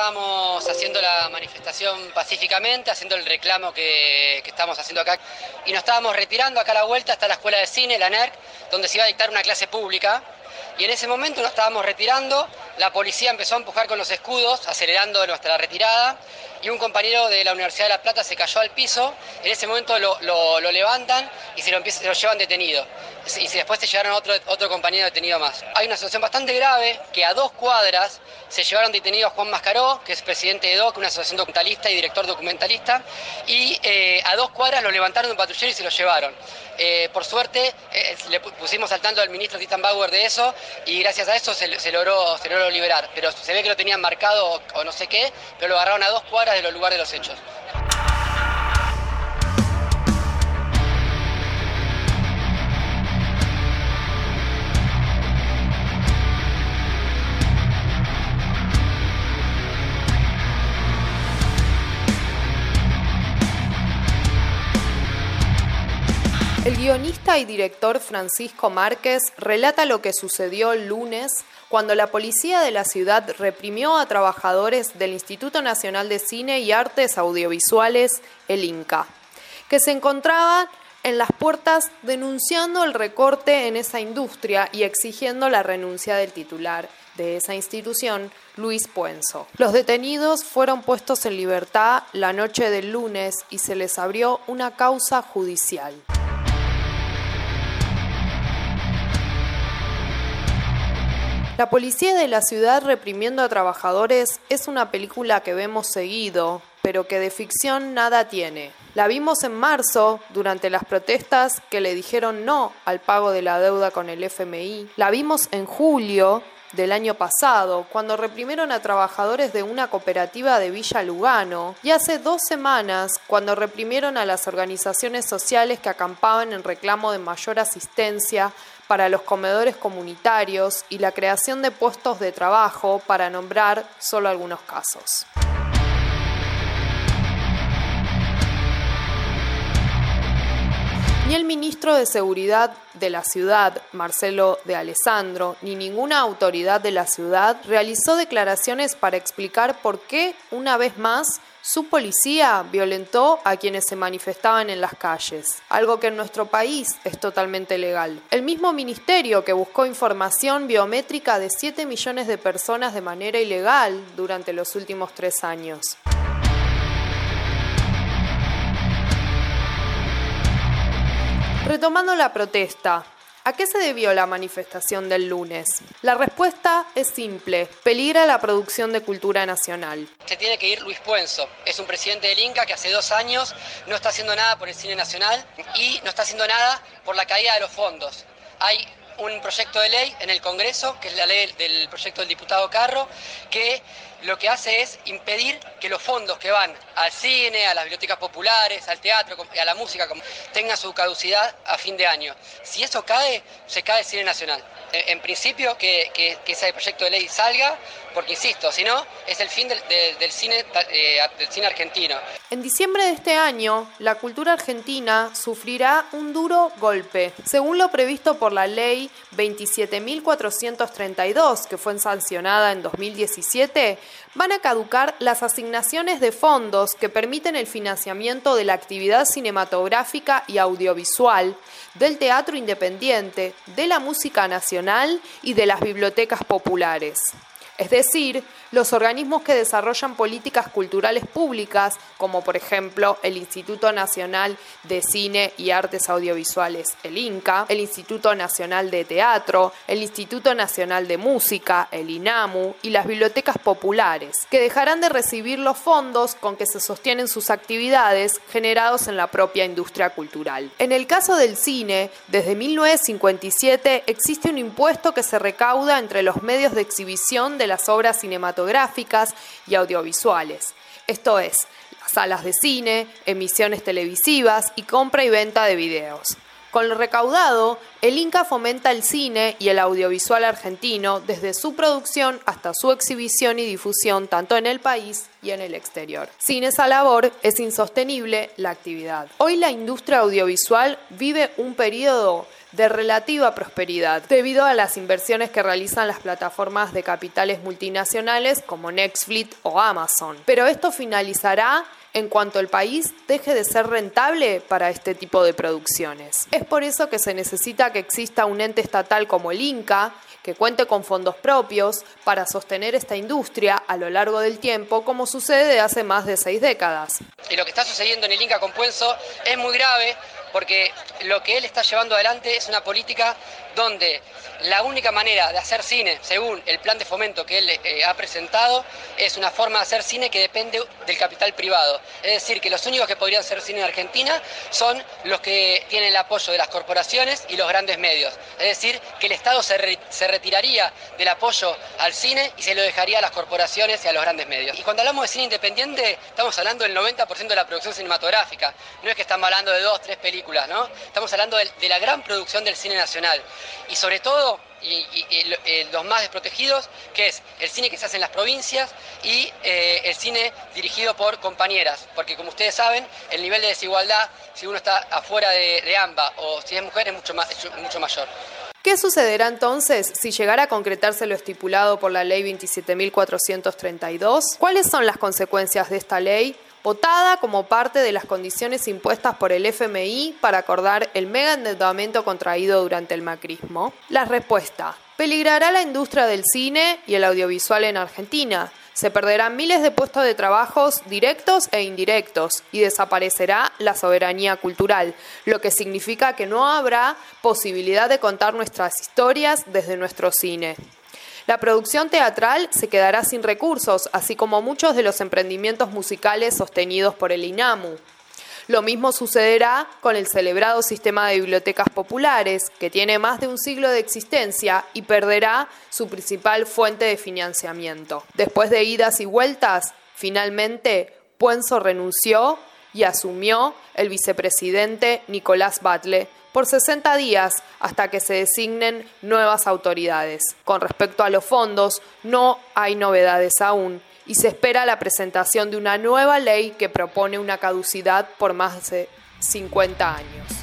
estábamos haciendo la manifestación pacíficamente, haciendo el reclamo que, que estamos haciendo acá, y nos estábamos retirando acá a la vuelta hasta la Escuela de Cine, la NERC, donde se iba a dictar una clase pública. Y en ese momento nos estábamos retirando, la policía empezó a empujar con los escudos, acelerando nuestra retirada, y un compañero de la Universidad de La Plata se cayó al piso, en ese momento lo, lo- levantan y se lo, se lo llevan detenido. Y después se llevaron a otro, otro compañero detenido más. Hay una situación bastante grave que a dos cuadras se llevaron detenido a Juan Mascaró, que es presidente de DOC, una asociación documentalista y director documentalista, y eh, a dos cuadras lo levantaron de un patrullero y se lo llevaron. Eh, por suerte, eh, le pu- pusimos al tanto al ministro Titan Bauer de eso y gracias a eso se, logró, logró liberar. Pero se ve que lo tenían marcado o, o no sé qué, pero lo agarraron a dos cuadras de los lugares de los hechos. El guionista y director Francisco Márquez relata lo que sucedió el lunes cuando la policía de la ciudad reprimió a trabajadores del Instituto Nacional de Cine y Artes Audiovisuales, el INCA, que se encontraban en las puertas denunciando el recorte en esa industria y exigiendo la renuncia del titular de esa institución, Luis Puenzo. Los detenidos fueron puestos en libertad la noche del lunes y se les abrió una causa judicial. La policía de la ciudad reprimiendo a trabajadores es una película que vemos seguido, pero que de ficción nada tiene. La vimos en marzo, durante las protestas que le dijeron no al pago de la deuda con el FMI. La vimos en julio del año pasado, cuando reprimieron a trabajadores de una cooperativa de Villa Lugano, y hace dos semanas, cuando reprimieron a las organizaciones sociales que acampaban en reclamo de mayor asistencia para los comedores comunitarios y la creación de puestos de trabajo, para nombrar solo algunos casos. Ni el ministro de Seguridad de la ciudad, Marcelo de Alessandro, ni ninguna autoridad de la ciudad realizó declaraciones para explicar por qué, una vez más, su policía violentó a quienes se manifestaban en las calles, algo que en nuestro país es totalmente legal. El mismo ministerio que buscó información biométrica de 7 millones de personas de manera ilegal durante los últimos tres años. Retomando la protesta, ¿a qué se debió la manifestación del lunes? La respuesta es simple, peligra la producción de cultura nacional. Se tiene que ir Luis Puenzo. Es un presidente del Inca que hace dos años no está haciendo nada por el cine nacional y no está haciendo nada por la caída de los fondos. Hay un proyecto de ley en el Congreso, que es la ley del proyecto del diputado Carro, que lo que hace es impedir que los fondos que van al cine, a las bibliotecas populares, al teatro, y a la música, tengan su caducidad a fin de año. Si eso cae, se cae el cine nacional. En principio, que- que ese proyecto de ley salga, porque insisto, si no, es el fin del, del- cine, eh, cine argentino. En diciembre de este año, la cultura argentina sufrirá un duro golpe. Según lo previsto por la ley 27.432, que fue sancionada en 2017, van a caducar las asignaciones de fondos que permiten el financiamiento de la actividad cinematográfica y audiovisual, del teatro independiente, de la música nacional y de las bibliotecas populares es decir, los organismos que desarrollan políticas culturales públicas, como por ejemplo el Instituto Nacional de Cine y Artes Audiovisuales, el INCA, el Instituto Nacional de Teatro, el Instituto Nacional de Música, el INAMU, y las bibliotecas populares, que dejarán de recibir los fondos con que se sostienen sus actividades generados en la propia industria cultural. En el caso del cine, desde 1957 existe un impuesto que se recauda entre los medios de exhibición de las obras cinematográficas y audiovisuales. Esto es, las salas de cine, emisiones televisivas y compra y venta de videos. Con lo recaudado, el Inca fomenta el cine y el audiovisual argentino desde su producción hasta su exhibición y difusión tanto en el país y en el exterior. Sin esa labor es insostenible la actividad. Hoy la industria audiovisual vive un periodo de relativa prosperidad, debido a las inversiones que realizan las plataformas de capitales multinacionales como Netflix o Amazon. Pero esto finalizará en cuanto el país deje de ser rentable para este tipo de producciones. Es por eso que se necesita que exista un ente estatal como el INCA, que cuente con fondos propios para sostener esta industria a lo largo del tiempo, como sucede de hace más de seis décadas. Y lo que está sucediendo en el Inca con Puenzo es muy grave porque lo que él está llevando adelante es una política donde la única manera de hacer cine, según el plan de fomento que él eh, ha presentado, es una forma de hacer cine que depende del capital privado. Es decir, que los únicos que podrían hacer cine en Argentina son los que tienen el apoyo de las corporaciones y los grandes medios. Es decir, que el Estado se, se retiraría del apoyo al cine y se lo dejaría a las corporaciones y a los grandes medios. Y cuando hablamos de cine independiente, estamos hablando del 90% de la producción cinematográfica. No es que estamos hablando de dos, tres películas, ¿no? Estamos hablando de la gran producción del cine nacional y sobre todo y, eh, los más desprotegidos, que es el cine que se hace en las provincias y eh, el cine dirigido por compañeras, porque como ustedes saben, el nivel de desigualdad, si uno está afuera de, AMBA o si es mujer, es mucho, más, es mucho mayor. ¿Qué sucederá entonces si llegara a concretarse lo estipulado por la ley 27.432? ¿Cuáles son las consecuencias de esta ley votada como parte de las condiciones impuestas por el FMI para acordar el mega endeudamiento contraído durante el macrismo? La respuesta, peligrará la industria del cine y el audiovisual en Argentina. Se perderán miles de puestos de trabajos directos e indirectos y desaparecerá la soberanía cultural, lo que significa que no habrá posibilidad de contar nuestras historias desde nuestro cine. La producción teatral se quedará sin recursos, así como muchos de los emprendimientos musicales sostenidos por el INAMU. Lo mismo sucederá con el celebrado sistema de bibliotecas populares, que tiene más de un siglo de existencia y perderá su principal fuente de financiamiento. Después de idas y vueltas, finalmente Puenzo renunció y asumió el vicepresidente Nicolás Batle por 60 días hasta que se designen nuevas autoridades. Con respecto a los fondos, no hay novedades aún y se espera la presentación de una nueva ley que propone una caducidad por más de 50 años.